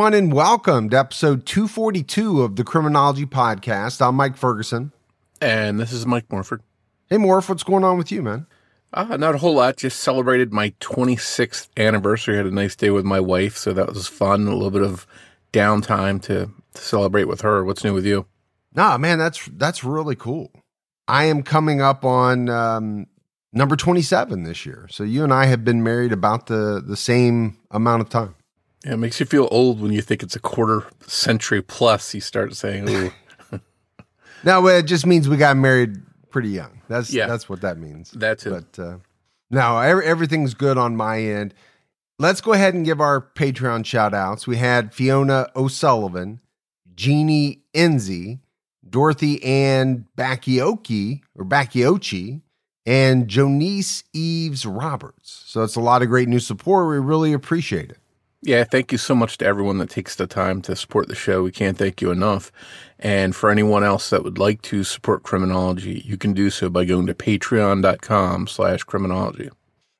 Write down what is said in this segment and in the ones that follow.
Everyone, and welcome to episode 242 of the Criminology Podcast. I'm Mike Ferguson. And this is Mike Morford. Hey, Morph, what's going on with you, man? Uh, not a whole lot. Just celebrated my 26th anniversary. Had a nice day with my wife, so that was fun. A little bit of downtime to, to celebrate with her. What's new with you? Nah, man, that's that's really cool. I am coming up on um, number 27 this year. So you and I have been married about the the same amount of time. Yeah, it makes you feel old when you think it's a quarter century plus. You start saying, "Ooh, No, it just means we got married pretty young. That's Yeah. that's what that means. that's it." But uh, no, every, everything's good on my end. Let's go ahead and give our Patreon shout outs. We had Fiona O'Sullivan, Jeannie Enzi, Dorothy Ann Bakioki or Bakiochi, and Jonice Eves Roberts. So it's a lot of great new support. We really appreciate it. Yeah, thank you so much to everyone that takes the time to support the show. We can't thank you enough. And for anyone else that would like to support criminology, you can do so by going to patreon.com slash criminology.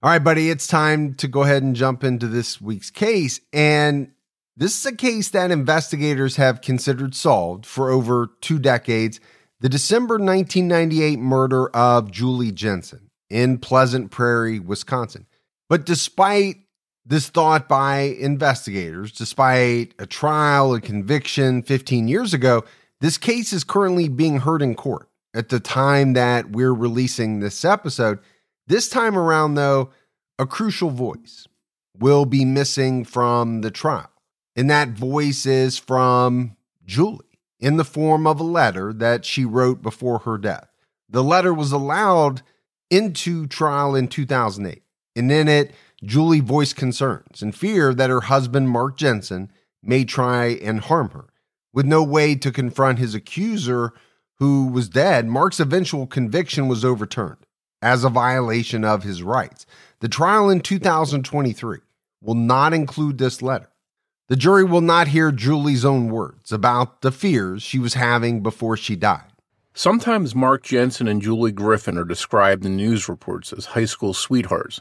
All right, buddy, it's time to go ahead and jump into this week's case. And this is a case that investigators have considered solved for over two decades the December 1998 murder of Julie Jensen in Pleasant Prairie, Wisconsin. But despite this thought by investigators, despite a trial, a conviction 15 years ago, this case is currently being heard in court at the time that we're releasing this episode. This time around, though, a crucial voice will be missing from the trial. And that voice is from Julie in the form of a letter that she wrote before her death. The letter was allowed into trial in 2008. And in it, Julie voiced concerns and fear that her husband, Mark Jensen, may try and harm her. With no way to confront his accuser, who was dead, Mark's eventual conviction was overturned as a violation of his rights. The trial in 2023 will not include this letter. The jury will not hear Julie's own words about the fears she was having before she died. Sometimes Mark Jensen and Julie Griffin are described in news reports as high school sweethearts,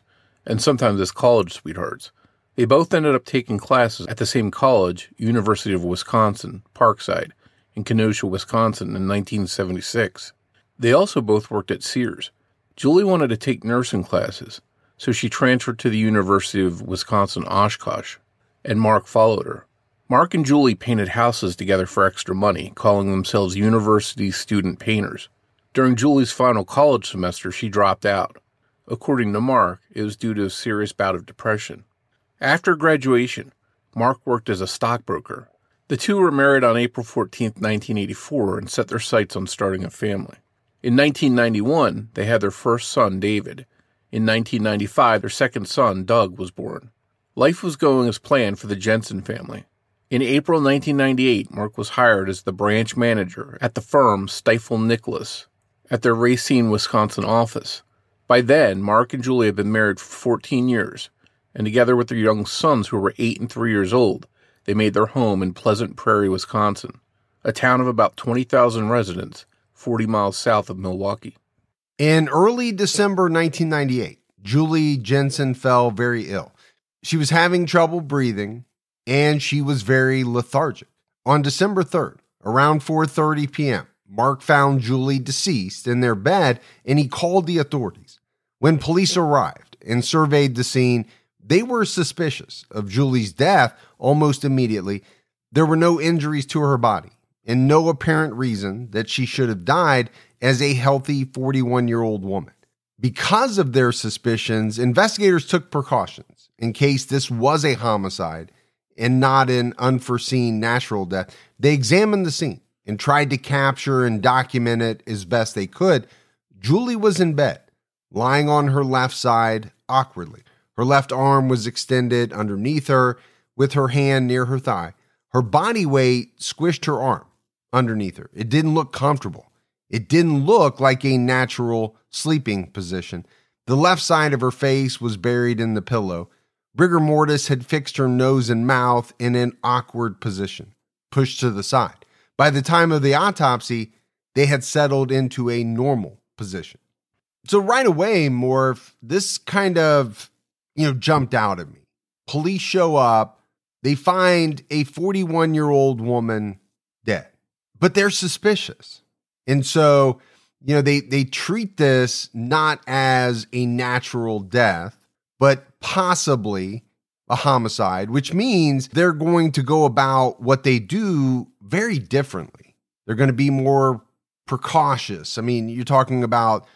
and sometimes as college sweethearts. They both ended up taking classes at the same college, University of Wisconsin, Parkside, in Kenosha, Wisconsin, in 1976. They also both worked at Sears. Julie wanted to take nursing classes, so she transferred to the University of Wisconsin Oshkosh, and Mark followed her. Mark and Julie painted houses together for extra money, calling themselves university student painters. During Julie's final college semester, she dropped out. According to Mark, it was due to a serious bout of depression. After graduation, Mark worked as a stockbroker. The two were married on April 14, 1984, and set their sights on starting a family. In 1991, they had their first son, David. In 1995, their second son, Doug, was born. Life was going as planned for the Jensen family. In April 1998, Mark was hired as the branch manager at the firm Stifel Nicolaus at their Racine, Wisconsin office. By then, Mark and Julie had been married for 14 years, and together with their young sons, who were 8 and 3 years old, they made their home in Pleasant Prairie, Wisconsin, a town of about 20,000 residents, 40 miles south of Milwaukee. In early December 1998, Julie Jensen fell very ill. She was having trouble breathing and she was very lethargic. On December 3rd, around 4:30 p.m., Mark found Julie deceased in their bed and he called the authorities. When police arrived and surveyed the scene, they were suspicious of Julie's death almost immediately. There were no injuries to her body and no apparent reason that she should have died as a healthy 41 year old woman. Because of their suspicions, investigators took precautions in case this was a homicide and not an unforeseen natural death. They examined the scene and tried to capture and document it as best they could. Julie was in bed, lying on her left side awkwardly. Her left arm was extended underneath her, with her hand near her thigh. Her body weight squished her arm underneath her. It didn't look comfortable. It didn't look like a natural sleeping position. The left side of her face was buried in the pillow. Rigor mortis had fixed her nose and mouth in an awkward position, pushed to the side. By the time of the autopsy, they had settled into a normal position. So right away, Morph, this kind of, you know, jumped out at me. Police show up, they find a 41 year old woman dead, but they're suspicious. And so, you know, they, they treat this not as a natural death, but possibly a homicide, which means they're going to go about what they do very differently. They're going to be more precautious. I mean, you're talking about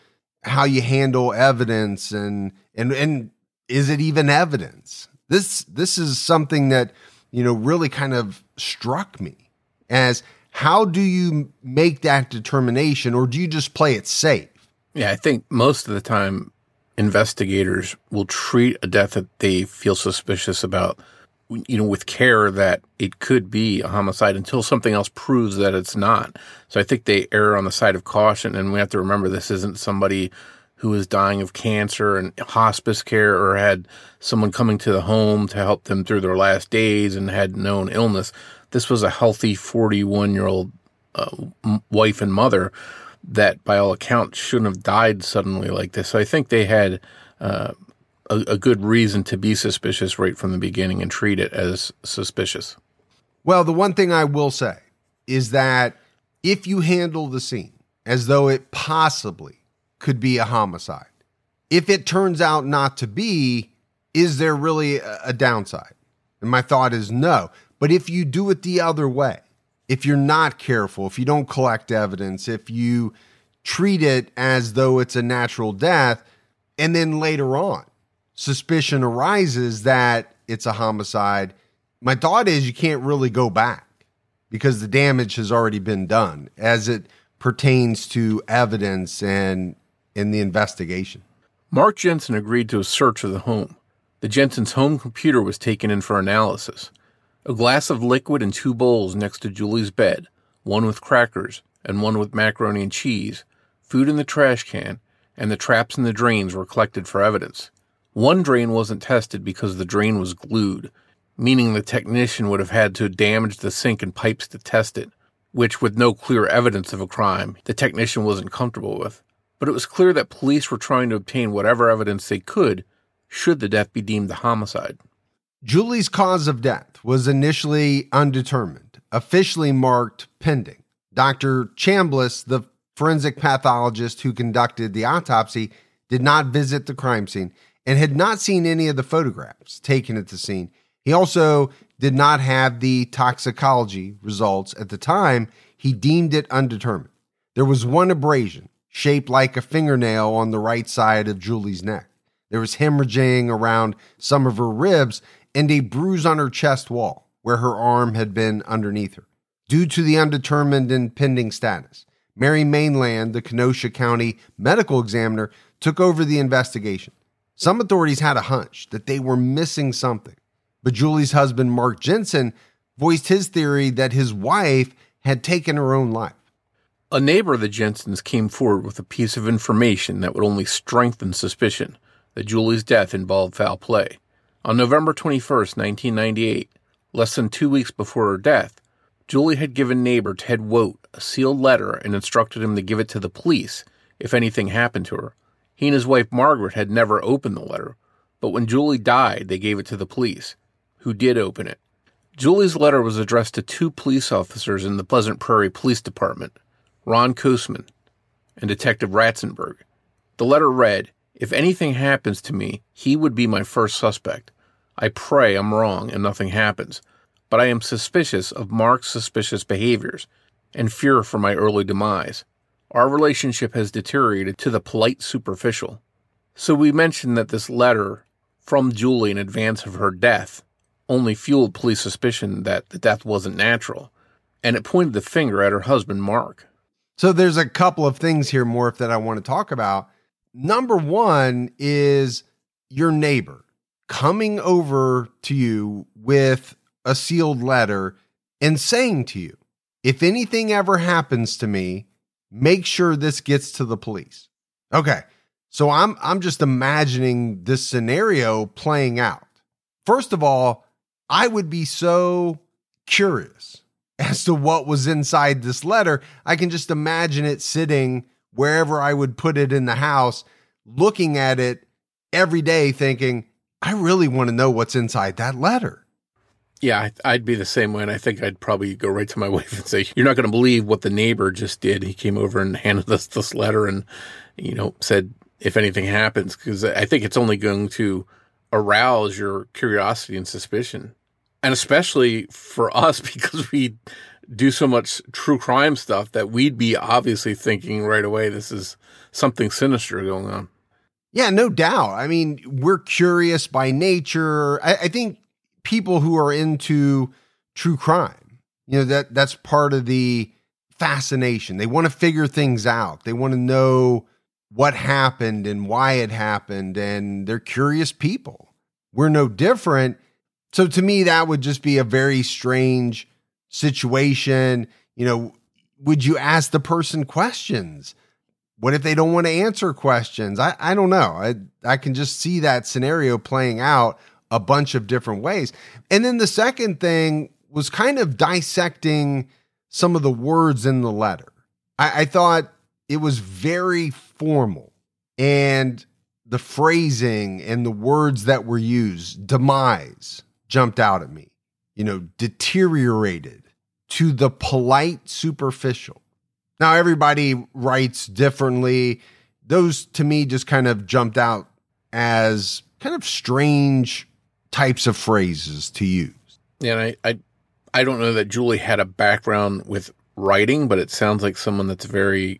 how you handle evidence and and and is it even evidence? This this is something that, you know, really kind of struck me as how do you make that determination or do you just play it safe? Yeah, I think most of the time investigators will treat a death that they feel suspicious about you know with care that it could be a homicide until something else proves that it's not so i think they err on the side of caution and we have to remember this isn't somebody who is dying of cancer and hospice care or had someone coming to the home to help them through their last days and had known illness this was a healthy 41 year old uh, wife and mother that by all accounts shouldn't have died suddenly like this. So I think they had uh, a, a good reason to be suspicious right from the beginning and treat it as suspicious. Well, the one thing I will say is that if you handle the scene as though it possibly could be a homicide, if it turns out not to be, is there really a downside? And my thought is no. But if you do it the other way, if you're not careful, if you don't collect evidence, if you treat it as though it's a natural death, and then later on, suspicion arises that it's a homicide, my thought is you can't really go back because the damage has already been done as it pertains to evidence and in the investigation. Mark Jensen agreed to a search of the home. The Jensen's home computer was taken in for analysis. A glass of liquid and two bowls next to Julie's bed, one with crackers and one with macaroni and cheese, food in the trash can, and the traps in the drains were collected for evidence. One drain wasn't tested because the drain was glued, meaning the technician would have had to damage the sink and pipes to test it, which, with no clear evidence of a crime, the technician wasn't comfortable with. But it was clear that police were trying to obtain whatever evidence they could should the death be deemed a homicide. Julie's cause of death was initially undetermined, officially marked pending. Dr. Chambliss, the forensic pathologist who conducted the autopsy, did not visit the crime scene and had not seen any of the photographs taken at the scene. He also did not have the toxicology results at the time. He deemed it undetermined. There was one abrasion shaped like a fingernail on the right side of Julie's neck. There was hemorrhaging around some of her ribs and a bruise on her chest wall where her arm had been underneath her. Due to the undetermined and pending status, Mary Mainland, the Kenosha County medical examiner, took over the investigation. Some authorities had a hunch that they were missing something, but Julie's husband, Mark Jensen, voiced his theory that his wife had taken her own life. A neighbor of the Jensens came forward with a piece of information that would only strengthen suspicion that Julie's death involved foul play. On November 21, 1998, less than two weeks before her death, Julie had given neighbor Ted Wojt a sealed letter and instructed him to give it to the police if anything happened to her. He and his wife Margaret had never opened the letter, but when Julie died, they gave it to the police, who did open it. Julie's letter was addressed to two police officers in the Pleasant Prairie Police Department, Ron Koosman and Detective Ratzenberg. The letter read, If anything happens to me, he would be my first suspect. I pray I'm wrong and nothing happens, but I am suspicious of Mark's suspicious behaviors and fear for my early demise. Our relationship has deteriorated to the polite superficial. So we mentioned that this letter from Julie in advance of her death only fueled police suspicion that the death wasn't natural, and it pointed the finger at her husband, Mark. So there's a couple of things here, Morph, that I want to talk about. Number one is your neighbor coming over to you with a sealed letter and saying to you, if anything ever happens to me, make sure this gets to the police. Okay. So I'm I'm just imagining this scenario playing out. First of all, I would be so curious as to what was inside this letter. I can just imagine it sitting wherever I would put it in the house, looking at it every day, thinking, I really want to know what's inside that letter. Yeah, I'd be the same way. And I think I'd probably go right to my wife and say, You're not going to believe what the neighbor just did. He came over and handed us this letter and, you know, said, if anything happens, because I think it's only going to arouse your curiosity and suspicion. And especially for us, because we do so much true crime stuff that we'd be obviously thinking right away this is something sinister going on. Yeah, no doubt. I mean, we're curious by nature. I, I, think people who are into true crime, you know, that that's part of the fascination. They want to figure things out. They want to know what happened and why it happened, and they're curious people. We're no different. So to me, that would just be a very strange situation. You know, would you ask the person questions? What if they don't want to answer questions? I, I don't know. I, I can just see that scenario playing out a bunch of different ways. And then the second thing was kind of dissecting some of the words in the letter. I, I thought it was very formal and the phrasing and the words that were used, demise jumped out at me, you know, deteriorated to the polite superficial. Now, everybody writes differently. Those to me just kind of jumped out as kind of strange types of phrases to use. Yeah, I, I, I don't know that Julie had a background with writing, but it sounds like someone that's very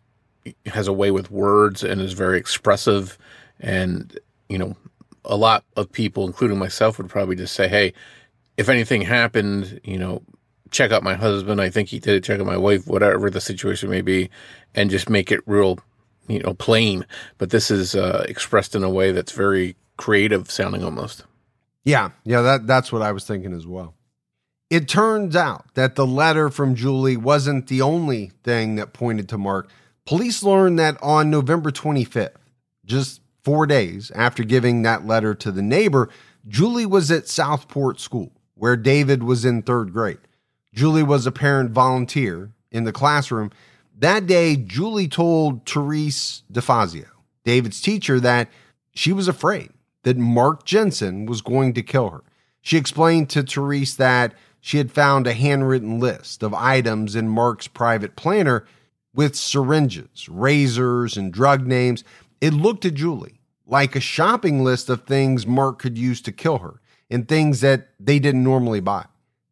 has a way with words and is very expressive. And, you know, a lot of people, including myself, would probably just say, hey, if anything happened, you know, check out my husband. I think he did it. Check out my wife, whatever the situation may be, and just make it real, you know, plain. But this is uh, expressed in a way that's very creative sounding almost. Yeah. Yeah. That, that's what I was thinking as well. It turns out that the letter from Julie wasn't the only thing that pointed to Mark. Police learned that on November 25th, just four days after giving that letter to the neighbor, Julie was at Southport School, where David was in third grade. Julie was a parent volunteer in the classroom. That day, Julie told Therese DeFazio, David's teacher, that she was afraid that Mark Jensen was going to kill her. She explained to Therese that she had found a handwritten list of items in Mark's private planner with syringes, razors, and drug names. It looked to Julie like a shopping list of things Mark could use to kill her and things that they didn't normally buy.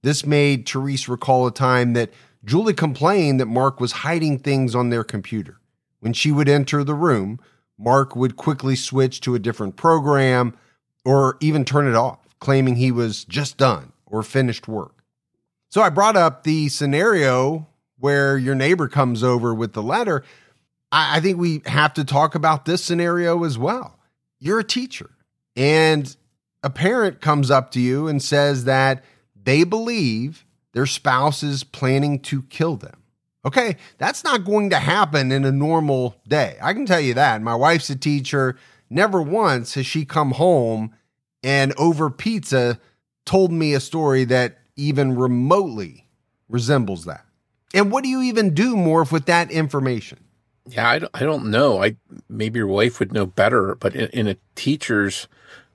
This made Therese recall a time that Julie complained that Mark was hiding things on their computer. When she would enter the room, Mark would quickly switch to a different program or even turn it off, claiming he was just done or finished work. So I brought up the scenario where your neighbor comes over with the letter, I, think we have to talk about this scenario as well. You're a teacher, and a parent comes up to you and says that they believe their spouse is planning to kill them. Okay, that's not going to happen in a normal day. I can tell you that. My wife's a teacher. Never once has she come home and over pizza told me a story that even remotely resembles that. And what do you even do more with that information? Yeah, I don't, I don't know. I maybe your wife would know better, but in, in a teacher's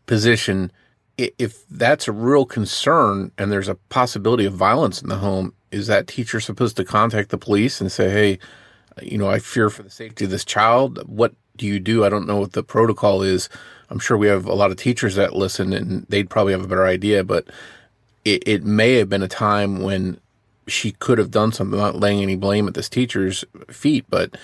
position, if that's a real concern and there's a possibility of violence in the home, is that teacher supposed to contact the police and say, "Hey, you know, I fear for the safety of this child. What do you do?" I don't know what the protocol is. I'm sure we have a lot of teachers that listen, and they'd probably have a better idea. But it, it may have been a time when she could have done something, not laying any blame at this teacher's feet, but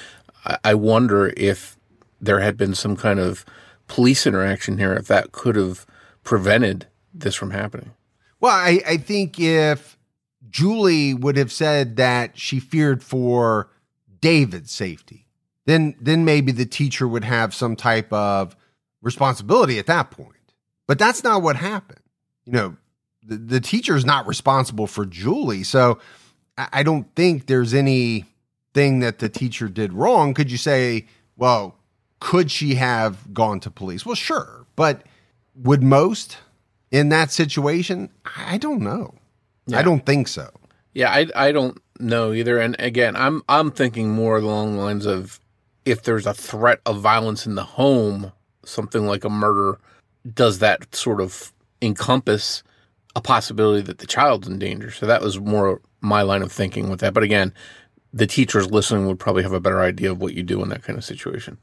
I, I wonder if there had been some kind of police interaction here, if that could have prevented this from happening. Well, I, I think if Julie would have said that she feared for David's safety, then then maybe the teacher would have some type of responsibility at that point. But that's not what happened. You know, the, the teacher is not responsible for Julie. So I, I don't think there's anything that the teacher did wrong. Could you say, well, could she have gone to police? Well, sure. But would most in that situation? I don't know. Yeah. I don't think so. Yeah, I, I don't know either. And again, I'm I'm thinking more along the lines of if there's a threat of violence in the home, something like a murder, does that sort of encompass a possibility that the child's in danger? So that was more my line of thinking with that. But again, the teachers listening would probably have a better idea of what you do in that kind of situation.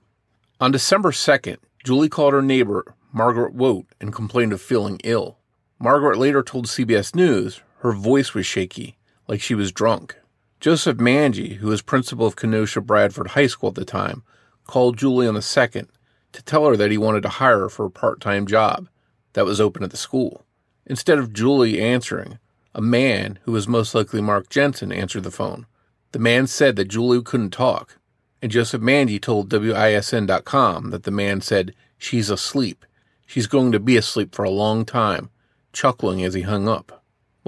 On December 2nd, Julie called her neighbor, Margaret Wojt, and complained of feeling ill. Margaret later told CBS News her voice was shaky, like she was drunk. Joseph Mangy, who was principal of Kenosha Bradford High School at the time, called Julie on the 2nd to tell her that he wanted to hire her for a part time job that was open at the school. Instead of Julie answering, a man, who was most likely Mark Jensen, answered the phone. The man said that Julie couldn't talk, and Joseph Mangy told WISN.com that the man said, She's asleep. She's going to be asleep for a long time, chuckling as he hung up.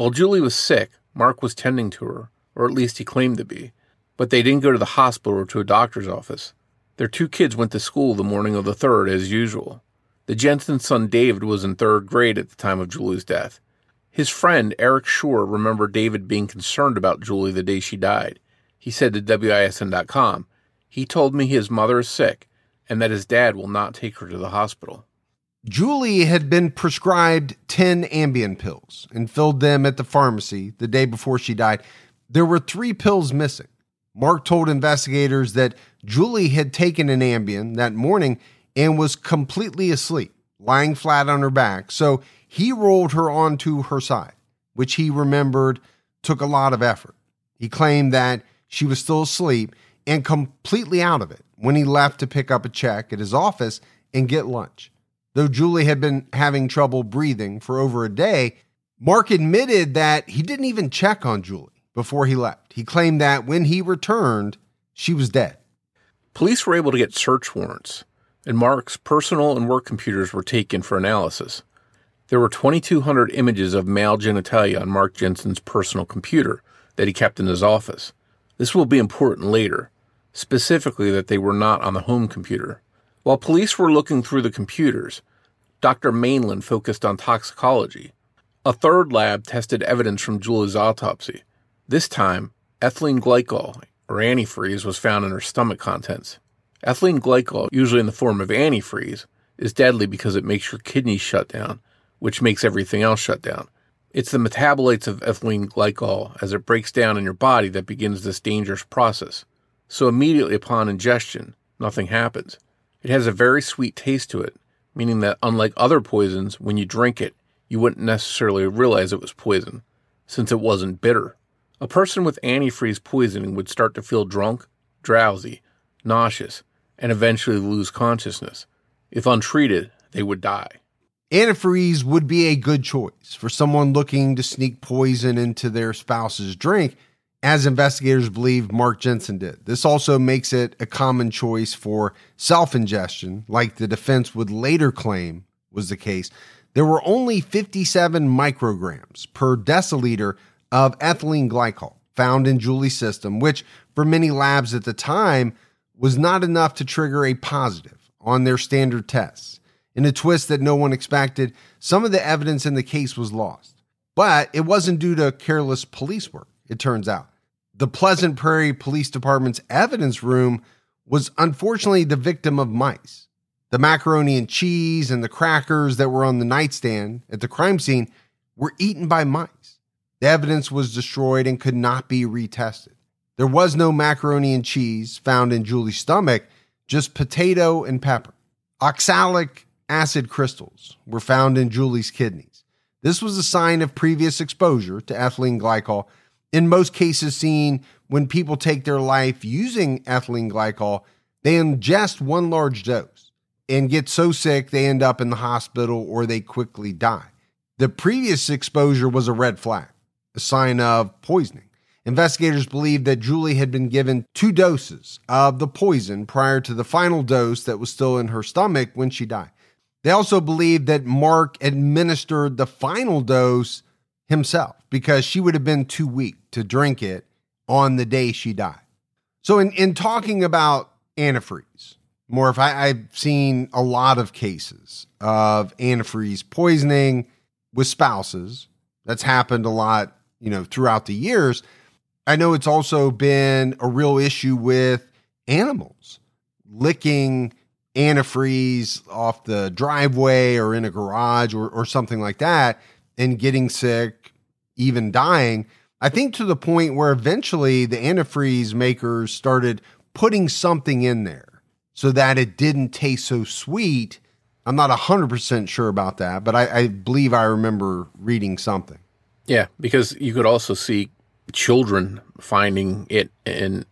While Julie was sick, Mark was tending to her, or at least he claimed to be, but they didn't go to the hospital or to a doctor's office. Their two kids went to school the morning of the 3rd as usual. The Jensen's son David was in third grade at the time of Julie's death. His friend Eric Shore remembered David being concerned about Julie the day she died. He said to WISN.com, He told me his mother is sick and that his dad will not take her to the hospital. Julie had been prescribed 10 Ambien pills and filled them at the pharmacy the day before she died. There were three pills missing. Mark told investigators that Julie had taken an Ambien that morning and was completely asleep, lying flat on her back. So he rolled her onto her side, which he remembered took a lot of effort. He claimed that she was still asleep and completely out of it when he left to pick up a check at his office and get lunch. Though Julie had been having trouble breathing for over a day, Mark admitted that he didn't even check on Julie before he left. He claimed that when he returned, she was dead. Police were able to get search warrants, and Mark's personal and work computers were taken for analysis. There were 2,200 images of male genitalia on Mark Jensen's personal computer that he kept in his office. This will be important later, specifically that they were not on the home computer. While police were looking through the computers, Dr. Mainland focused on toxicology. A third lab tested evidence from Julie's autopsy. This time, ethylene glycol, or antifreeze, was found in her stomach contents. Ethylene glycol, usually in the form of antifreeze, is deadly because it makes your kidneys shut down, which makes everything else shut down. It's the metabolites of ethylene glycol as it breaks down in your body that begins this dangerous process. So immediately upon ingestion, nothing happens. It has a very sweet taste to it, meaning that unlike other poisons, when you drink it, you wouldn't necessarily realize it was poison, since it wasn't bitter. A person with antifreeze poisoning would start to feel drunk, drowsy, nauseous, and eventually lose consciousness. If untreated, they would die. Antifreeze would be a good choice for someone looking to sneak poison into their spouse's drink, as investigators believe Mark Jensen did. This also makes it a common choice for self ingestion, like the defense would later claim was the case. There were only 57 micrograms per deciliter of ethylene glycol found in Julie's system, which for many labs at the time was not enough to trigger a positive on their standard tests. In a twist that no one expected, some of the evidence in the case was lost. But it wasn't due to careless police work, it turns out. The Pleasant Prairie Police Department's evidence room was unfortunately the victim of mice. The macaroni and cheese and the crackers that were on the nightstand at the crime scene were eaten by mice. The evidence was destroyed and could not be retested. There was no macaroni and cheese found in Julie's stomach, just potato and pepper. Oxalic acid crystals were found in Julie's kidneys. This was a sign of previous exposure to ethylene glycol, in most cases seen when people take their life using ethylene glycol, they ingest one large dose and get so sick they end up in the hospital or they quickly die. The previous exposure was a red flag, a sign of poisoning. Investigators believe that Julie had been given two doses of the poison prior to the final dose that was still in her stomach when she died. They also believe that Mark administered the final dose himself because she would have been too weak to drink it on the day she died. So, in, in talking about antifreeze, Morph, I, I've seen a lot of cases of antifreeze poisoning with spouses. That's happened a lot, you know, throughout the years. I know it's also been a real issue with animals licking antifreeze off the driveway or in a garage or, or something like that and getting sick, even dying. I think to the point where eventually the antifreeze makers started putting something in there so that it didn't taste so sweet. I'm not 100% sure about that, but I, I believe I remember reading something. Yeah, because you could also see children finding it and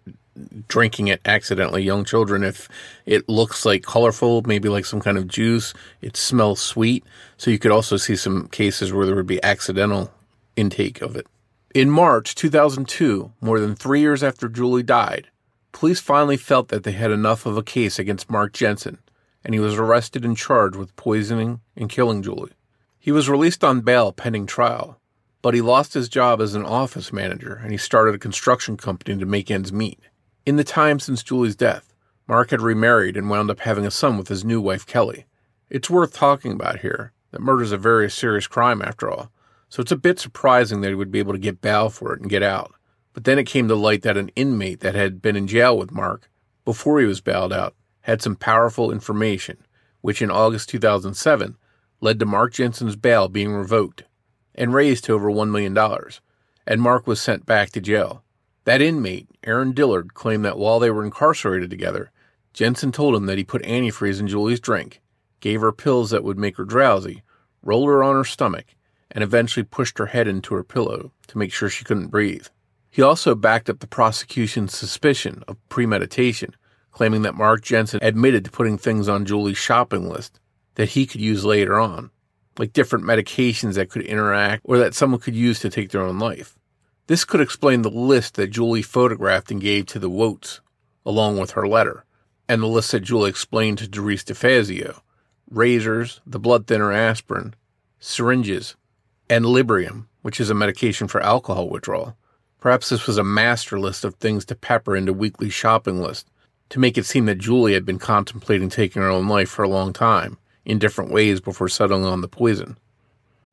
drinking it accidentally, young children, if it looks like colorful, maybe like some kind of juice, it smells sweet. So you could also see some cases where there would be accidental intake of it. In March 2002, more than three years after Julie died, police finally felt that they had enough of a case against Mark Jensen, and he was arrested and charged with poisoning and killing Julie. He was released on bail pending trial, but he lost his job as an office manager and he started a construction company to make ends meet. In the time since Julie's death, Mark had remarried and wound up having a son with his new wife, Kelly. It's worth talking about here that murder is a very serious crime after all, so it's a bit surprising that he would be able to get bail for it and get out. But then it came to light that an inmate that had been in jail with Mark before he was bailed out had some powerful information, which in August 2007 led to Mark Jensen's bail being revoked and raised to over $1 million, and Mark was sent back to jail. That inmate, Aaron Dillard, claimed that while they were incarcerated together, Jensen told him that he put antifreeze in Julie's drink, gave her pills that would make her drowsy, rolled her on her stomach, and eventually pushed her head into her pillow to make sure she couldn't breathe. He also backed up the prosecution's suspicion of premeditation, claiming that Mark Jensen admitted to putting things on Julie's shopping list that he could use later on, like different medications that could interact or that someone could use to take their own life. This could explain the list that Julie photographed and gave to the Wojts, along with her letter, and the list that Julie explained to Doris DeFazio razors, the blood thinner aspirin, syringes, and Librium, which is a medication for alcohol withdrawal. Perhaps this was a master list of things to pepper into weekly shopping list to make it seem that Julie had been contemplating taking her own life for a long time in different ways before settling on the poison.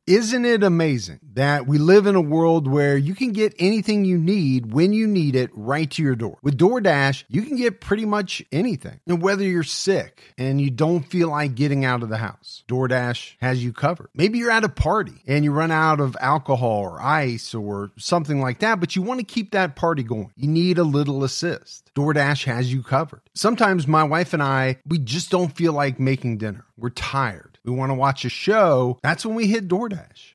Isn't it amazing that we live in a world where you can get anything you need when you need it right to your door? With DoorDash, you can get pretty much anything. And whether you're sick and you don't feel like getting out of the house, DoorDash has you covered. Maybe you're at a party and you run out of alcohol or ice or something like that, but you want to keep that party going. You need a little assist. DoorDash has you covered. Sometimes my wife and I, we just don't feel like making dinner. We're tired we want to watch a show, that's when we hit DoorDash.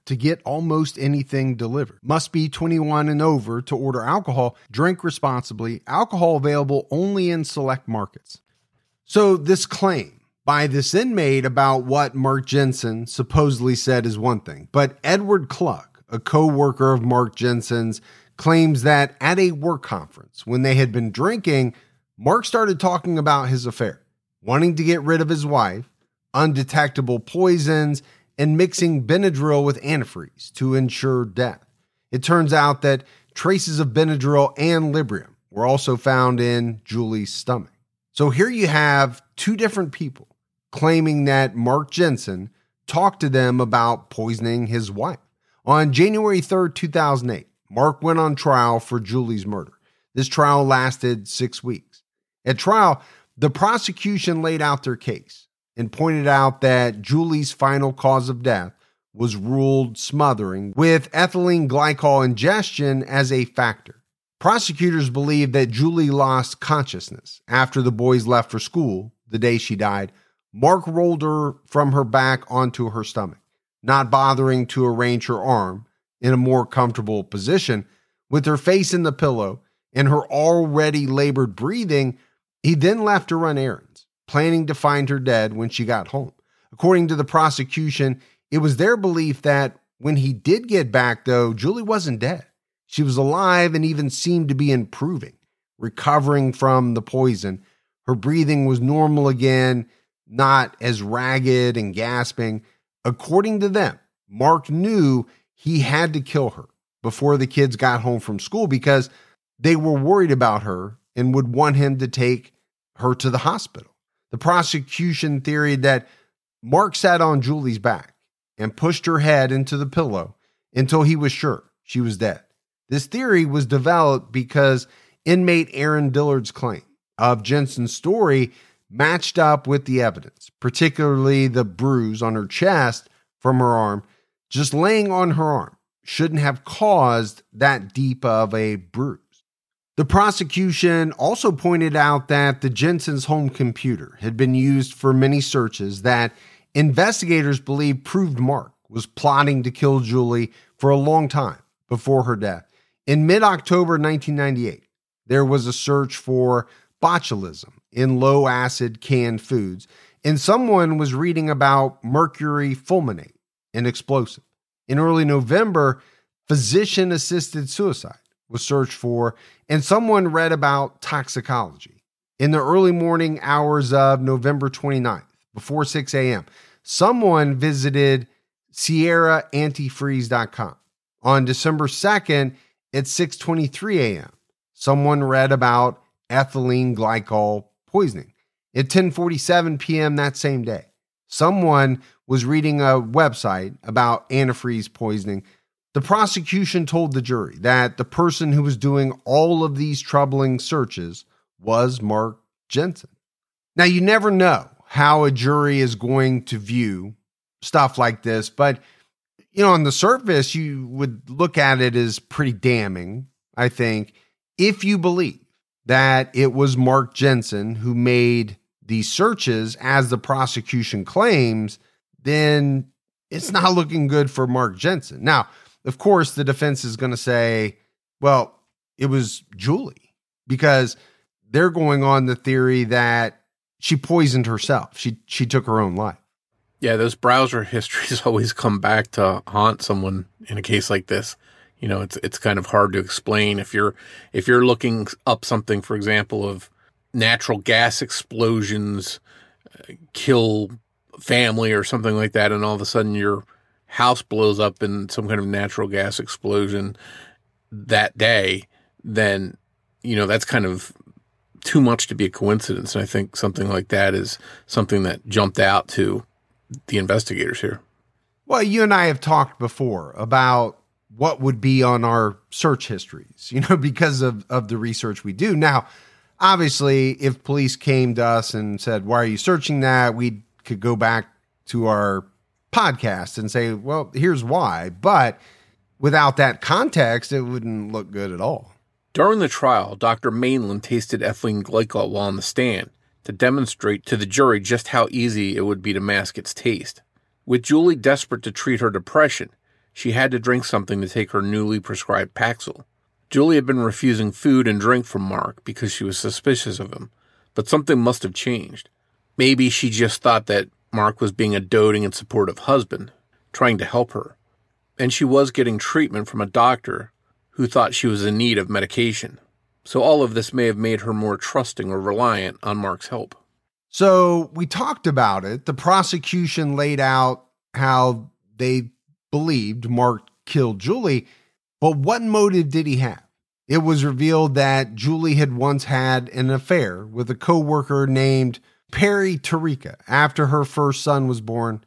to get almost anything delivered. Must be 21 and over to order alcohol. Drink responsibly. Alcohol available only in select markets. So, this claim by this inmate about what Mark Jensen supposedly said is one thing, but Edward Cluck, a co worker of Mark Jensen's, claims that at a work conference, when they had been drinking, Mark started talking about his affair, wanting to get rid of his wife, undetectable poisons, and mixing Benadryl with antifreeze to ensure death. It turns out that traces of Benadryl and Librium were also found in Julie's stomach. So here you have two different people claiming that Mark Jensen talked to them about poisoning his wife. On January 3rd, 2008, Mark went on trial for Julie's murder. This trial lasted six weeks. At trial, the prosecution laid out their case and pointed out that Julie's final cause of death was ruled smothering with ethylene glycol ingestion as a factor. Prosecutors believe that Julie lost consciousness after the boys left for school the day she died. Mark rolled her from her back onto her stomach, not bothering to arrange her arm in a more comfortable position. With her face in the pillow and her already labored breathing, he then left to run errands, planning to find her dead when she got home. According to the prosecution, it was their belief that when he did get back, though, Julie wasn't dead. She was alive and even seemed to be improving, recovering from the poison. Her breathing was normal again, not as ragged and gasping. According to them, Mark knew he had to kill her before the kids got home from school because they were worried about her and would want him to take her to the hospital. The prosecution theory that Mark sat on Julie's back and pushed her head into the pillow until he was sure she was dead. This theory was developed because inmate Aaron Dillard's claim of Jensen's story matched up with the evidence, particularly the bruise on her chest from her arm. Just laying on her arm shouldn't have caused that deep of a bruise. The prosecution also pointed out that the Jensen's home computer had been used for many searches that investigators believe proved Mark was plotting to kill Julie for a long time before her death. In mid October 1998, there was a search for botulism in low acid canned foods, and someone was reading about mercury fulminate, an explosive. In early November, physician assisted suicide was searched for, and someone read about toxicology. In the early morning hours of November 29th, before 6 a.m., someone visited sierraantifreeze.com. On December 2nd at 6:23 a.m., someone read about ethylene glycol poisoning. At 10:47 p.m. that same day, someone was reading a website about antifreeze poisoning. The prosecution told the jury that the person who was doing all of these troubling searches was Mark Jensen. Now, you never know how a jury is going to view stuff like this, but you know, on the surface, you would look at it as pretty damning, I think, if you believe that it was Mark Jensen who made these searches, as the prosecution claims, then it's not looking good for Mark Jensen. Now, of course, the defense is going to say, well, it was Julie because they're going on the theory that she poisoned herself. She she took her own life. Yeah, those browser histories always come back to haunt someone in a case like this. You know, it's it's kind of hard to explain if you're if you're looking up something, for example, of natural gas explosions uh, kill family or something like that, and all of a sudden your house blows up in some kind of natural gas explosion that day, then you know that's kind of too much to be a coincidence. And I think something like that is something that jumped out to the investigators here. Well, you and I have talked before about what would be on our search histories, you know, because of, of the research we do. Now, obviously, if police came to us and said, Why are you searching that? We could go back to our podcast and say, Well, here's why. But without that context, it wouldn't look good at all. During the trial, Dr. Mainland tasted ethylene glycol while on the stand to demonstrate to the jury just how easy it would be to mask its taste. With Julie desperate to treat her depression, she had to drink something to take her newly prescribed Paxil. Julie had been refusing food and drink from Mark because she was suspicious of him, but something must have changed. Maybe she just thought that Mark was being a doting and supportive husband, trying to help her. And she was getting treatment from a doctor who thought she was in need of medication. So all of this may have made her more trusting or reliant on Mark's help. So we talked about it. The prosecution laid out how they believed Mark killed Julie, but what motive did he have? It was revealed that Julie had once had an affair with a coworker named Perry Tarika after her first son was born.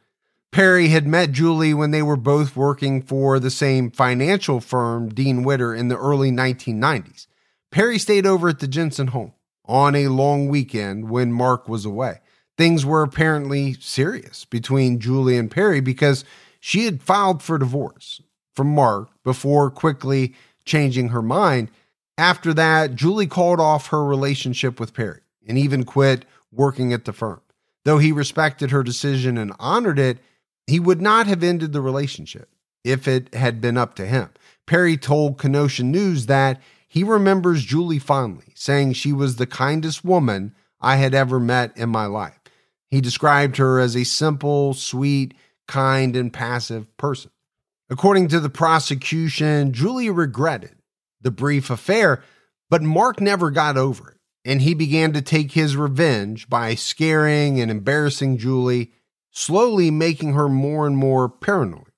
Perry had met Julie when they were both working for the same financial firm, Dean Witter, in the early 1990s. Perry stayed over at the Jensen home on a long weekend when Mark was away. Things were apparently serious between Julie and Perry because she had filed for divorce from Mark before quickly changing her mind. After that, Julie called off her relationship with Perry and even quit working at the firm. Though he respected her decision and honored it, he would not have ended the relationship if it had been up to him. Perry told Kenosha News that he remembers Julie fondly, saying she was the kindest woman I had ever met in my life. He described her as a simple, sweet, kind, and passive person. According to the prosecution, Julie regretted the brief affair, but Mark never got over it, and he began to take his revenge by scaring and embarrassing Julie, slowly making her more and more paranoid.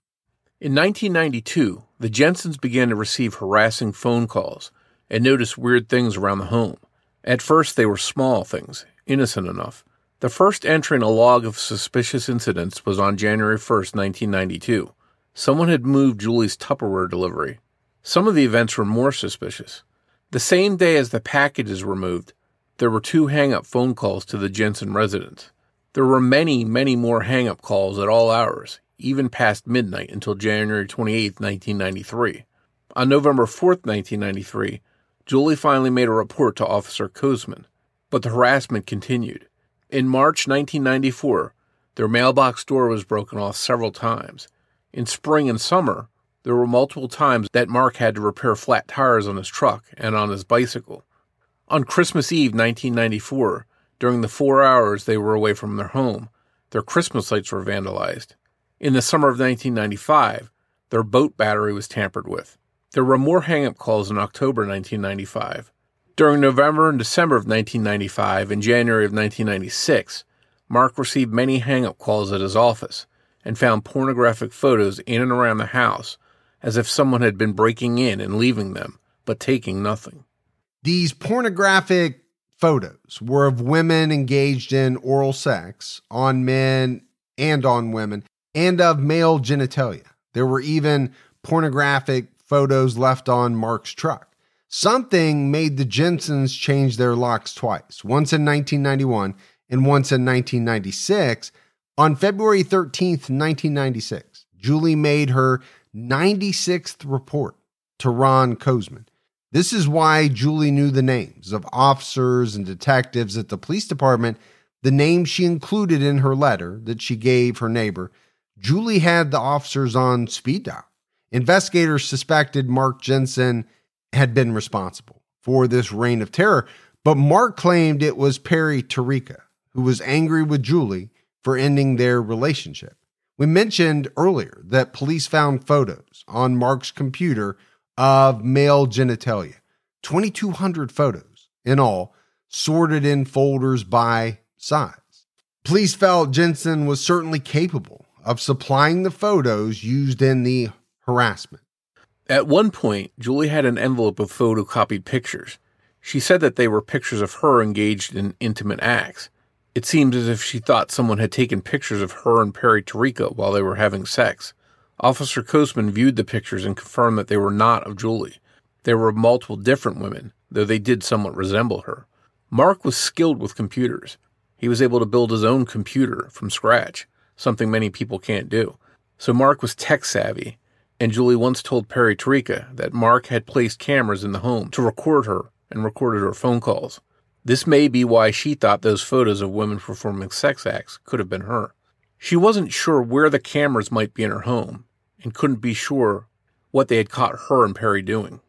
In 1992, the Jensens began to receive harassing phone calls and notice weird things around the home. At first, they were small things, innocent enough. The first entry in a log of suspicious incidents was on January 1, 1992. Someone had moved Julie's Tupperware delivery. Some of the events were more suspicious. The same day as the packages were moved, there were two hang up phone calls to the Jensen residence. There were many, many more hang up calls at all hours, even past midnight until January 28, 1993. On November 4, 1993, Julie finally made a report to Officer Kozman, but the harassment continued. In March 1994, their mailbox door was broken off several times. In spring and summer, there were multiple times that Mark had to repair flat tires on his truck and on his bicycle. On Christmas Eve 1994, during the four hours they were away from their home, their Christmas lights were vandalized. In the summer of 1995, their boat battery was tampered with. There were more hang up calls in October 1995. During November and December of 1995 and January of 1996, Mark received many hang up calls at his office and found pornographic photos in and around the house as if someone had been breaking in and leaving them, but taking nothing. These pornographic photos were of women engaged in oral sex on men and on women, and of male genitalia. There were even pornographic photos left on Mark's truck. Something made the Jensens change their locks twice, once in 1991 and once in 1996. On February 13th, 1996, Julie made her 96th report to Ron Kozman. This is why Julie knew the names of officers and detectives at the police department, the names she included in her letter that she gave her neighbor. Julie had the officers on speed dial. Investigators suspected Mark Jensen had been responsible for this reign of terror, but Mark claimed it was Perry Tarica who was angry with Julie for ending their relationship. We mentioned earlier that police found photos on Mark's computer of male genitalia, 2,200 photos in all, sorted in folders by size. Police felt Jensen was certainly capable of supplying the photos used in the harassment. At one point, Julie had an envelope of photocopied pictures. She said that they were pictures of her engaged in intimate acts. It seemed as if she thought someone had taken pictures of her and Perry Tarica while they were having sex. Officer Kozman viewed the pictures and confirmed that they were not of Julie. They were multiple different women, though they did somewhat resemble her. Mark was skilled with computers. He was able to build his own computer from scratch, something many people can't do. So Mark was tech savvy and Julie once told Perry Tarica that Mark had placed cameras in the home to record her and recorded her phone calls. This may be why she thought those photos of women performing sex acts could have been her. She wasn't sure where the cameras might be in her home and couldn't be sure what they had caught her and Perry doing.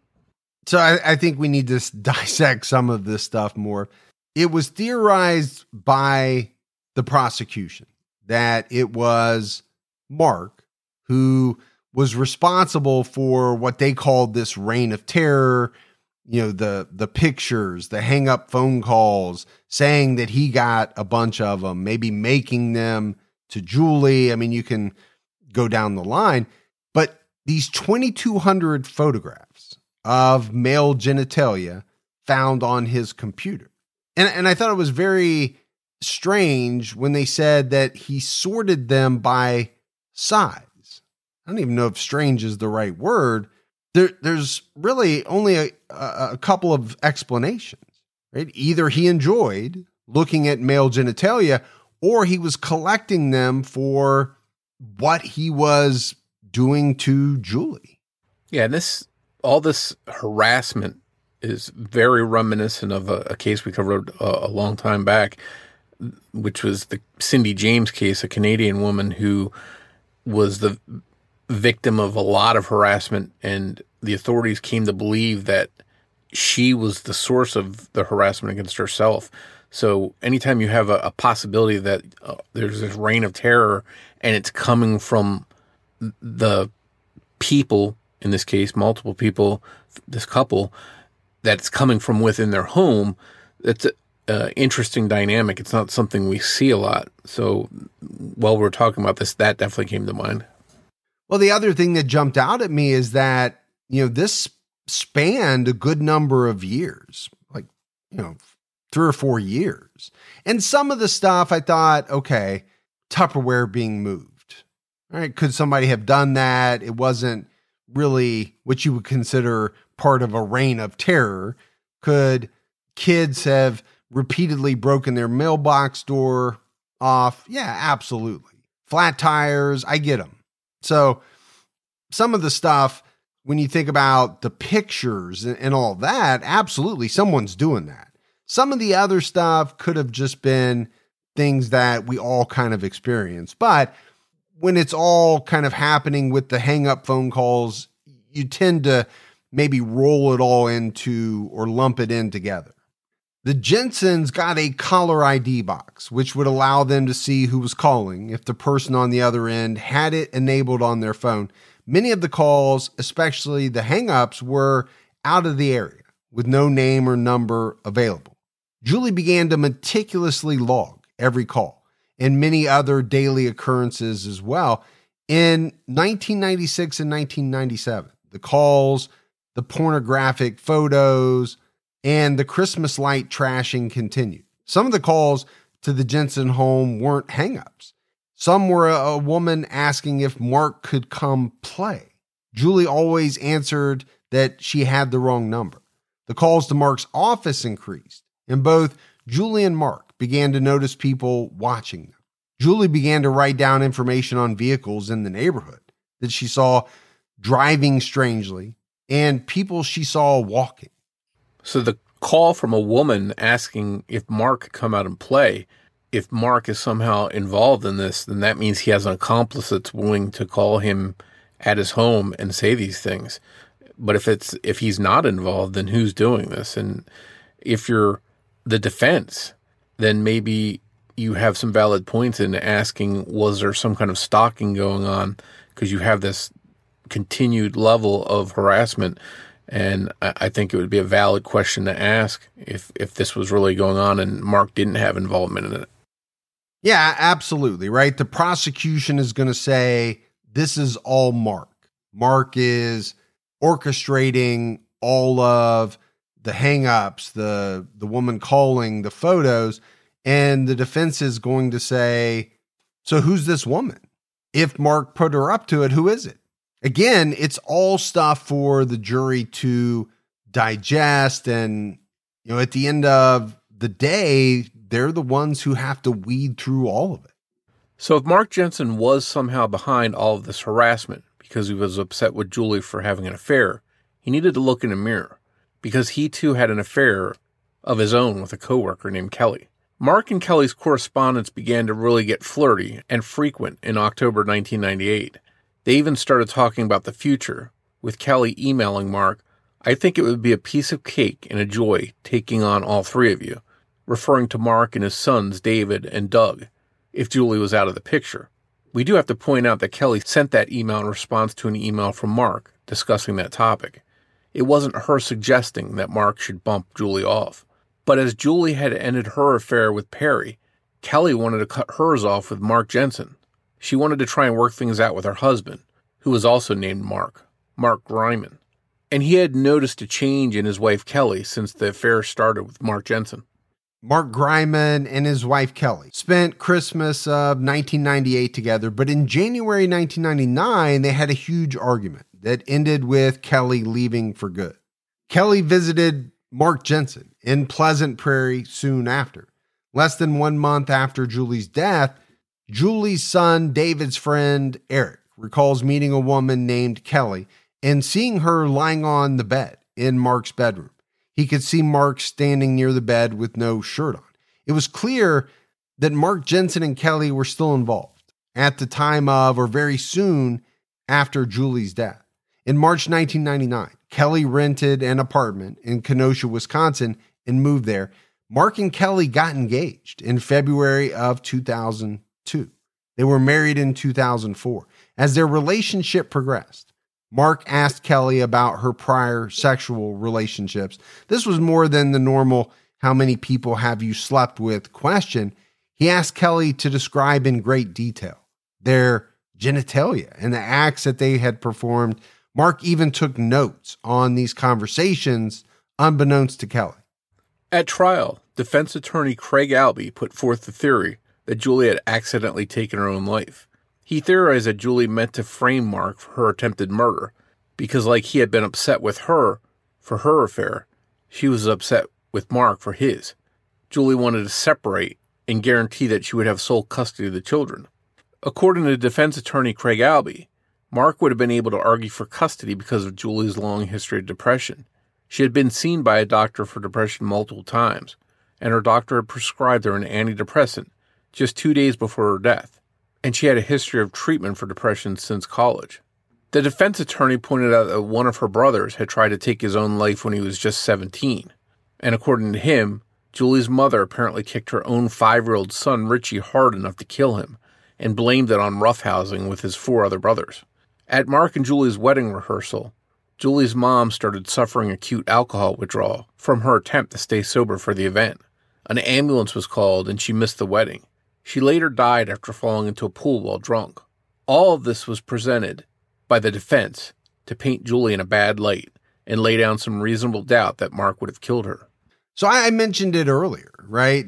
So I, I think we need to dissect some of this stuff more. It was theorized by the prosecution that it was Mark who was responsible for what they called this reign of terror you know the the pictures the hang up phone calls saying that he got a bunch of them maybe making them to Julie i mean you can go down the line but these 2200 photographs of male genitalia found on his computer and and i thought it was very strange when they said that he sorted them by size I don't even know if strange is the right word. There, there's really only a, a couple of explanations, right? Either he enjoyed looking at male genitalia or he was collecting them for what he was doing to Julie. Yeah, this all this harassment is very reminiscent of a, a case we covered a, a, long time back, which was the Cindy James case, a Canadian woman who was the victim of a lot of harassment, and the authorities came to believe that she was the source of the harassment against herself. So anytime you have a, a possibility that uh, there's this reign of terror and it's coming from the people, in this case, multiple people, this couple, that's coming from within their home, that's an interesting dynamic. It's not something we see a lot. So while we're talking about this, that definitely came to mind. Well, the other thing that jumped out at me is that, you know, this spanned a good number of years, like, you know, three or four years. And some of the stuff I thought, okay, Tupperware being moved. All right. Could somebody have done that? It wasn't really what you would consider part of a reign of terror. Could kids have repeatedly broken their mailbox door off? Yeah, absolutely. Flat tires, I get them. So some of the stuff, when you think about the pictures and, and all that, absolutely someone's doing that. Some of the other stuff could have just been things that we all kind of experience. But when it's all kind of happening with the hang up phone calls, you tend to maybe roll it all into or lump it in together. The Jensens got a caller ID box, which would allow them to see who was calling if the person on the other end had it enabled on their phone. Many of the calls, especially the hangups, were out of the area with no name or number available. Julie began to meticulously log every call and many other daily occurrences as well. In 1996 and 1997, the calls, the pornographic photos, and the Christmas light trashing continued. Some of the calls to the Jensen home weren't hangups. Some were a, woman asking if Mark could come play. Julie always answered that she had the wrong number. The calls to Mark's office increased, and both Julie and Mark began to notice people watching them. Julie began to write down information on vehicles in the neighborhood that she saw driving strangely and people she saw walking. So the call from a woman asking if Mark could come out and play, if Mark is somehow involved in this, then that means he has an accomplice that's willing to call him at his home and say these things. But if it's if he's not involved, then who's doing this? And if you're the defense, then maybe you have some valid points in asking was there some kind of stalking going on because you have this continued level of harassment and I think it would be a valid question to ask if if this was really going on and Mark didn't have involvement in it. Yeah, absolutely. Right. The prosecution is going to say this is all Mark. Mark is orchestrating all of the hangups, the the woman calling, the photos, and the defense is going to say, so who's this woman? If Mark put her up to it, who is it? again, it's all stuff for the jury to digest. And, you know, at the end of the day, they're the ones who have to weed through all of it. So if Mark Jensen was somehow behind all of this harassment because he was upset with Julie for having an affair, he needed to look in a mirror because he too had an affair of his own with a coworker named Kelly. Mark and Kelly's correspondence began to really get flirty and frequent in October 1998. They even started talking about the future, with Kelly emailing Mark, I think it would be a piece of cake and a joy taking on all three of you, referring to Mark and his sons, David and Doug, if Julie was out of the picture. We do have to point out that Kelly sent that email in response to an email from Mark discussing that topic. It wasn't her suggesting that Mark should bump Julie off. But as Julie had ended her affair with Perry, Kelly wanted to cut hers off with Mark Jensen. She wanted to try and work things out with her husband, who was also named Mark, Mark Griman. And he had noticed a change in his wife Kelly since the affair started with Mark Jensen. Mark Griman and his wife Kelly spent Christmas of 1998 together, but in January 1999, they had a huge argument that ended with Kelly leaving for good. Kelly visited Mark Jensen in Pleasant Prairie soon after. Less than one month after Julie's death, Julie's son, David's friend, Eric, recalls meeting a woman named Kelly and seeing her lying on the bed in Mark's bedroom. he could see Mark standing near the bed with no shirt on. It was clear that Mark Jensen and Kelly were still involved at the time of or very soon after Julie's death. In March 1999, Kelly rented an apartment in Kenosha, Wisconsin, and moved there. Mark and Kelly got engaged in February of 2002. They were married in 2004. As their relationship progressed, Mark asked Kelly about her prior sexual relationships. This was more than the normal, how many people have you slept with question. He asked Kelly to describe in great detail their genitalia and the acts that they had performed. Mark even took notes on these conversations, unbeknownst to Kelly. At trial, defense attorney Craig Albee put forth the theory that Julie had accidentally taken her own life. He theorized that Julie meant to frame Mark for her attempted murder because, like he had been upset with her for her affair, she was upset with Mark for his. Julie wanted to separate and guarantee that she would have sole custody of the children. According to defense attorney Craig Albee, Mark would have been able to argue for custody because of Julie's long history of depression. She had been seen by a doctor for depression multiple times, and her doctor had prescribed her an antidepressant just two days before her death, and she had a history of treatment for depression since college. The defense attorney pointed out that one of her brothers had tried to take his own life when he was just 17, and according to him, Julie's mother apparently kicked her own five year old son Richie hard enough to kill him and blamed it on roughhousing with his four other brothers. At Mark and Julie's wedding rehearsal, Julie's mom started suffering acute alcohol withdrawal from her attempt to stay sober for the event. An ambulance was called and she missed the wedding. She later died after falling into a pool while drunk. All of this was presented by the defense to paint Julie in a bad light and lay down some reasonable doubt that Mark would have killed her. So I mentioned it earlier, right?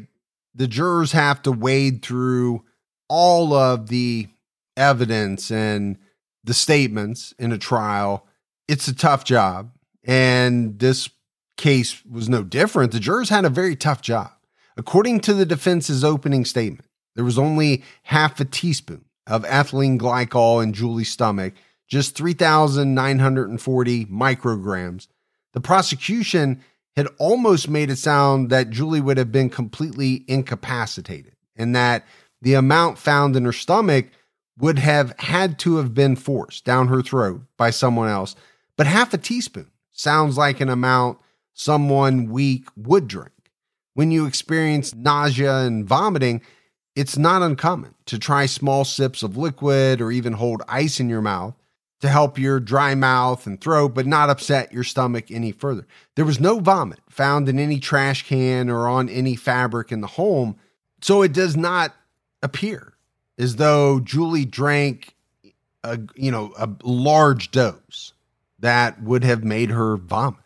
The jurors have to wade through all of the evidence and the statements in a trial it's a tough job. And this case was no different. The jurors had a very tough job. According to the defense's opening statement, there was only half a teaspoon of ethylene glycol in Julie's stomach, just 3,940 micrograms. The prosecution had almost made it sound that Julie would have been completely incapacitated and that the amount found in her stomach would have had to have been forced down her throat by someone else but half a teaspoon sounds like an amount someone weak would drink. When you experience nausea and vomiting, it's not uncommon to try small sips of liquid or even hold ice in your mouth to help your dry mouth and throat, but not upset your stomach any further. There was no vomit found in any trash can or on any fabric in the home, so it does not appear as though Julie drank a you know a large dose that would have made her vomit.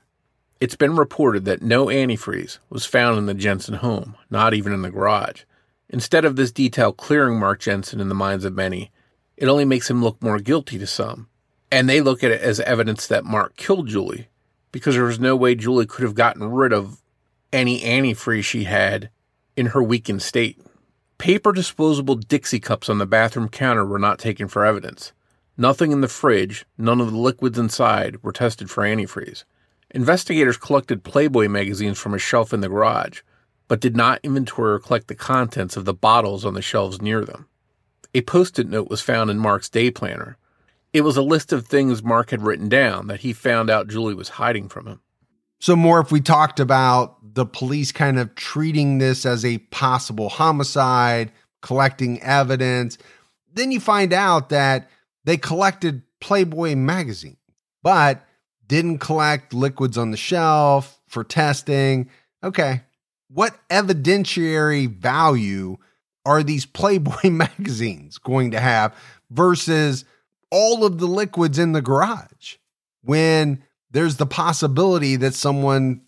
It's been reported that no antifreeze was found in the Jensen home, not even in the garage. Instead of this detail clearing Mark Jensen in the minds of many, it only makes him look more guilty to some. And they look at it as evidence that Mark killed Julie, because there was no way Julie could have gotten rid of any antifreeze she had in her weakened state. Paper disposable Dixie cups on the bathroom counter were not taken for evidence. Nothing in the fridge, none of the liquids inside were tested for antifreeze. Investigators collected Playboy magazines from a shelf in the garage, but did not inventory or collect the contents of the bottles on the shelves near them. A post it note was found in Mark's day planner. It was a list of things Mark had written down that he found out Julie was hiding from him. So, more if we talked about the police kind of treating this as a possible homicide, collecting evidence, then you find out that they collected Playboy magazine, but didn't collect liquids on the shelf for testing. Okay. What evidentiary value are these Playboy magazines going to have versus all of the liquids in the garage when there's the possibility that someone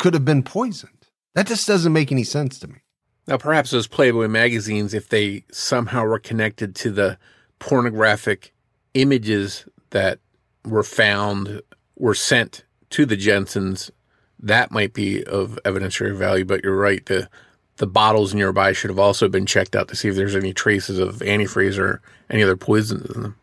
could have been poisoned? That just doesn't make any sense to me. Now, perhaps those Playboy magazines, if they somehow were connected to the pornographic images that were found were sent to the Jensens, that might be of evidentiary value. But you're right. The the bottles nearby should have also been checked out to see if there's any traces of antifreeze or any other poisons in them.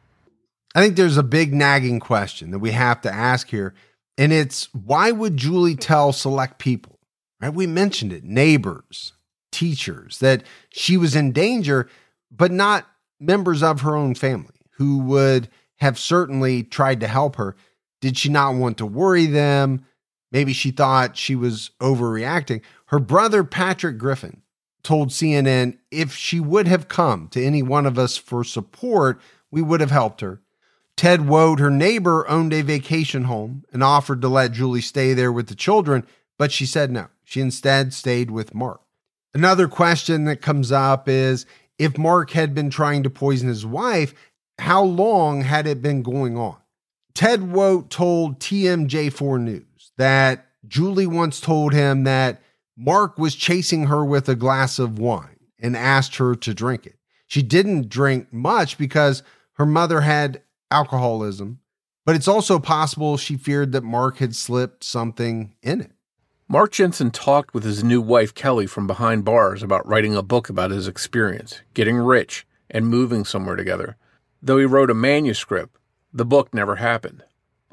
I think there's a big nagging question that we have to ask here. And it's why would Julie tell select people, right? We mentioned it, neighbors, teachers, that she was in danger, but not members of her own family who would have certainly tried to help her. Did she not want to worry them? Maybe she thought she was overreacting. Her brother, Patrick Griffin, told CNN if she would have come to any one of us for support, we would have helped her. Ted Wojt, her neighbor, owned a vacation home and offered to let Julie stay there with the children, but she said no. She instead stayed with Mark. Another question that comes up is if Mark had been trying to poison his wife, how long had it been going on? Ted Wojt told TMJ4 News that Julie once told him that Mark was chasing her with a glass of wine and asked her to drink it. She didn't drink much because her mother had alcoholism, but it's also possible she feared that Mark had slipped something in it. Mark Jensen talked with his new wife Kelly from behind bars about writing a book about his experience, getting rich, and moving somewhere together. Though he wrote a manuscript, the book never happened.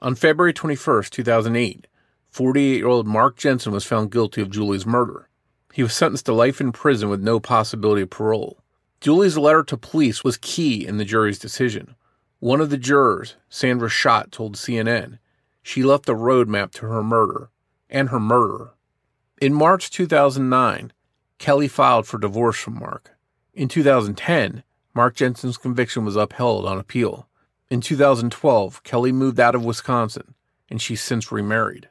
On February 21, 2008, 48 year old Mark Jensen was found guilty of Julie's murder. He was sentenced to life in prison with no possibility of parole. Julie's letter to police was key in the jury's decision. One of the jurors, Sandra Schott, told CNN she left a roadmap to her murder and her murderer. In March 2009, Kelly filed for divorce from Mark. In 2010, Mark Jensen's conviction was upheld on appeal. In 2012, Kelly moved out of Wisconsin, and she's since remarried.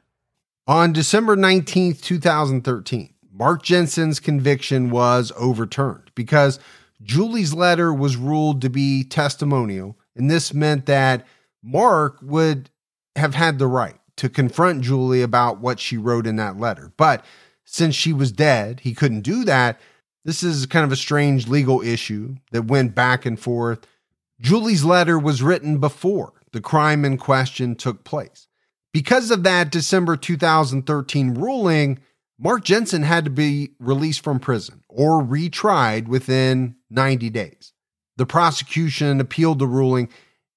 On December 19, 2013, Mark Jensen's conviction was overturned because Julie's letter was ruled to be testimonial and this meant that Mark would have had the right to confront Julie about what she wrote in that letter. But since she was dead, he couldn't do that. This is kind of a strange legal issue that went back and forth. Julie's letter was written before the crime in question took place. Because of that December 2013 ruling, Mark Jensen had to be released from prison or retried within 90 days. The prosecution appealed the ruling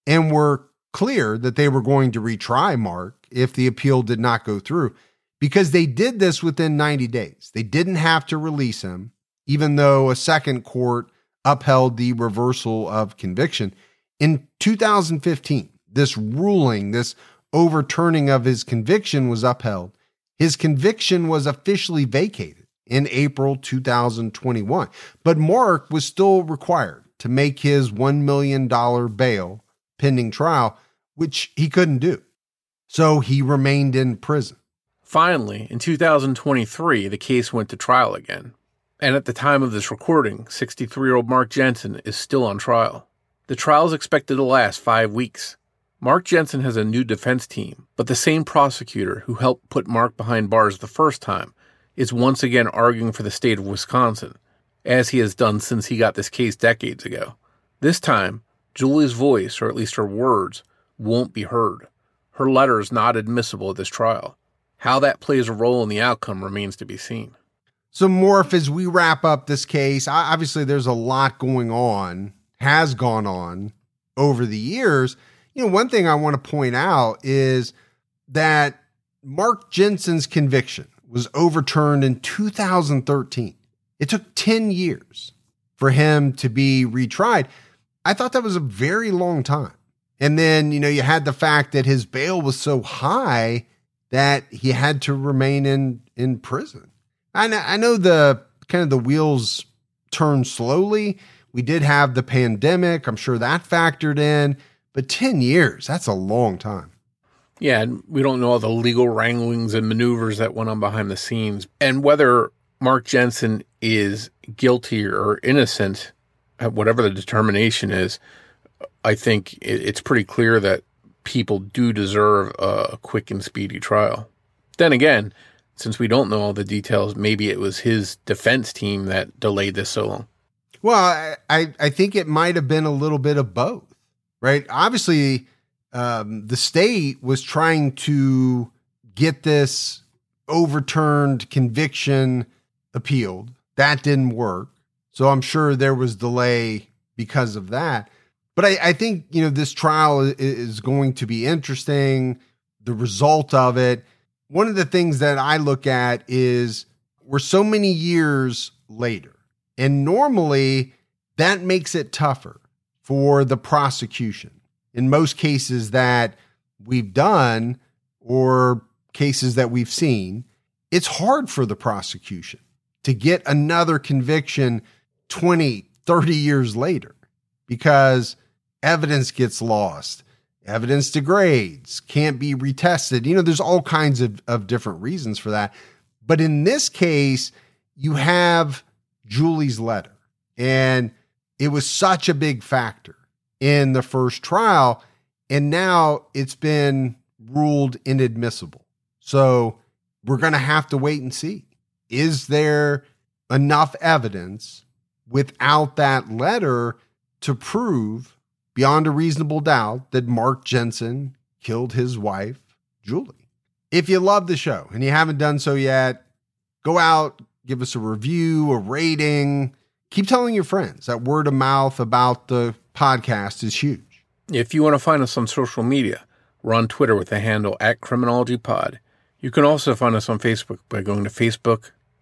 and were clear that they were going to retry Mark if the appeal did not go through because they did this within 90 days. They didn't have to release him, even though a second court upheld the reversal of conviction. In 2015, this ruling, this overturning of his conviction was upheld. His conviction was officially vacated in April 2021, but Mark was still required to make his $1 million bail pending trial, which he couldn't do. So he remained in prison. Finally, in 2023, the case went to trial again. And at the time of this recording, 63 year old Mark Jensen is still on trial. The trial is expected to last five weeks. Mark Jensen has a new defense team, but the same prosecutor who helped put Mark behind bars the first time is once again arguing for the state of Wisconsin as he has done since he got this case decades ago. This time, Julie's voice, or at least her words, won't be heard. Her letter is not admissible at this trial. How that plays a role in the outcome remains to be seen. So, Morph, as we wrap up this case, obviously there's a lot going on, has gone on over the years. You know, one thing I want to point out is that Mark Jensen's conviction was overturned in 2013. It took 10 years for him to be retried. I thought that was a very long time. And then, you know, you had the fact that his bail was so high that he had to remain in in prison. I know, I know the kind of the wheels turn slowly. We did have the pandemic. I'm sure that factored in, but 10 years, that's a long time. Yeah, we don't know all the legal wranglings and maneuvers that went on behind the scenes. And whether Mark Jensen is guilty or innocent, whatever the determination is, I think it's pretty clear that people do deserve a quick and speedy trial. Then again, since we don't know all the details, maybe it was his defense team that delayed this so long. Well, I, I think it might have been a little bit of both, right? Obviously, um, the state was trying to get this overturned conviction appealed. That didn't work. So I'm sure there was delay because of that. But I, I think, you know, this trial is going to be interesting. the result of it. One of the things that I look at is we're so many years later. And normally that makes it tougher for the prosecution. In most cases that we've done or cases that we've seen, it's hard for the prosecution to get another conviction 20, 30 years later because evidence gets lost, evidence degrades, can't be retested. You know, there's all kinds of, of different reasons for that. But in this case, you have Julie's letter, and it was such a big factor in the first trial. And now it's been ruled inadmissible. So we're going to have to wait and see. Is there enough evidence without that letter to prove beyond a reasonable doubt that Mark Jensen killed his wife, Julie? If you love the show and you haven't done so yet, go out, give us a review, a rating. Keep telling your friends. That word of mouth about the podcast is huge. If you want to find us on social media, we're on Twitter with the handle at CriminologyPod. You can also find us on Facebook by going to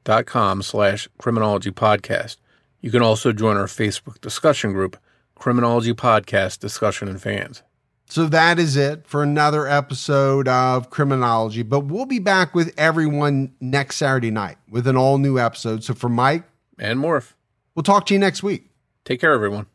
facebook.com slash criminology podcast. You can also join our Facebook discussion group, Criminology Podcast Discussion and Fans. So that is it for another episode of Criminology. But we'll be back with everyone next Saturday night with an all new episode. So for Mike and Morph, we'll talk to you next week. Take care, everyone.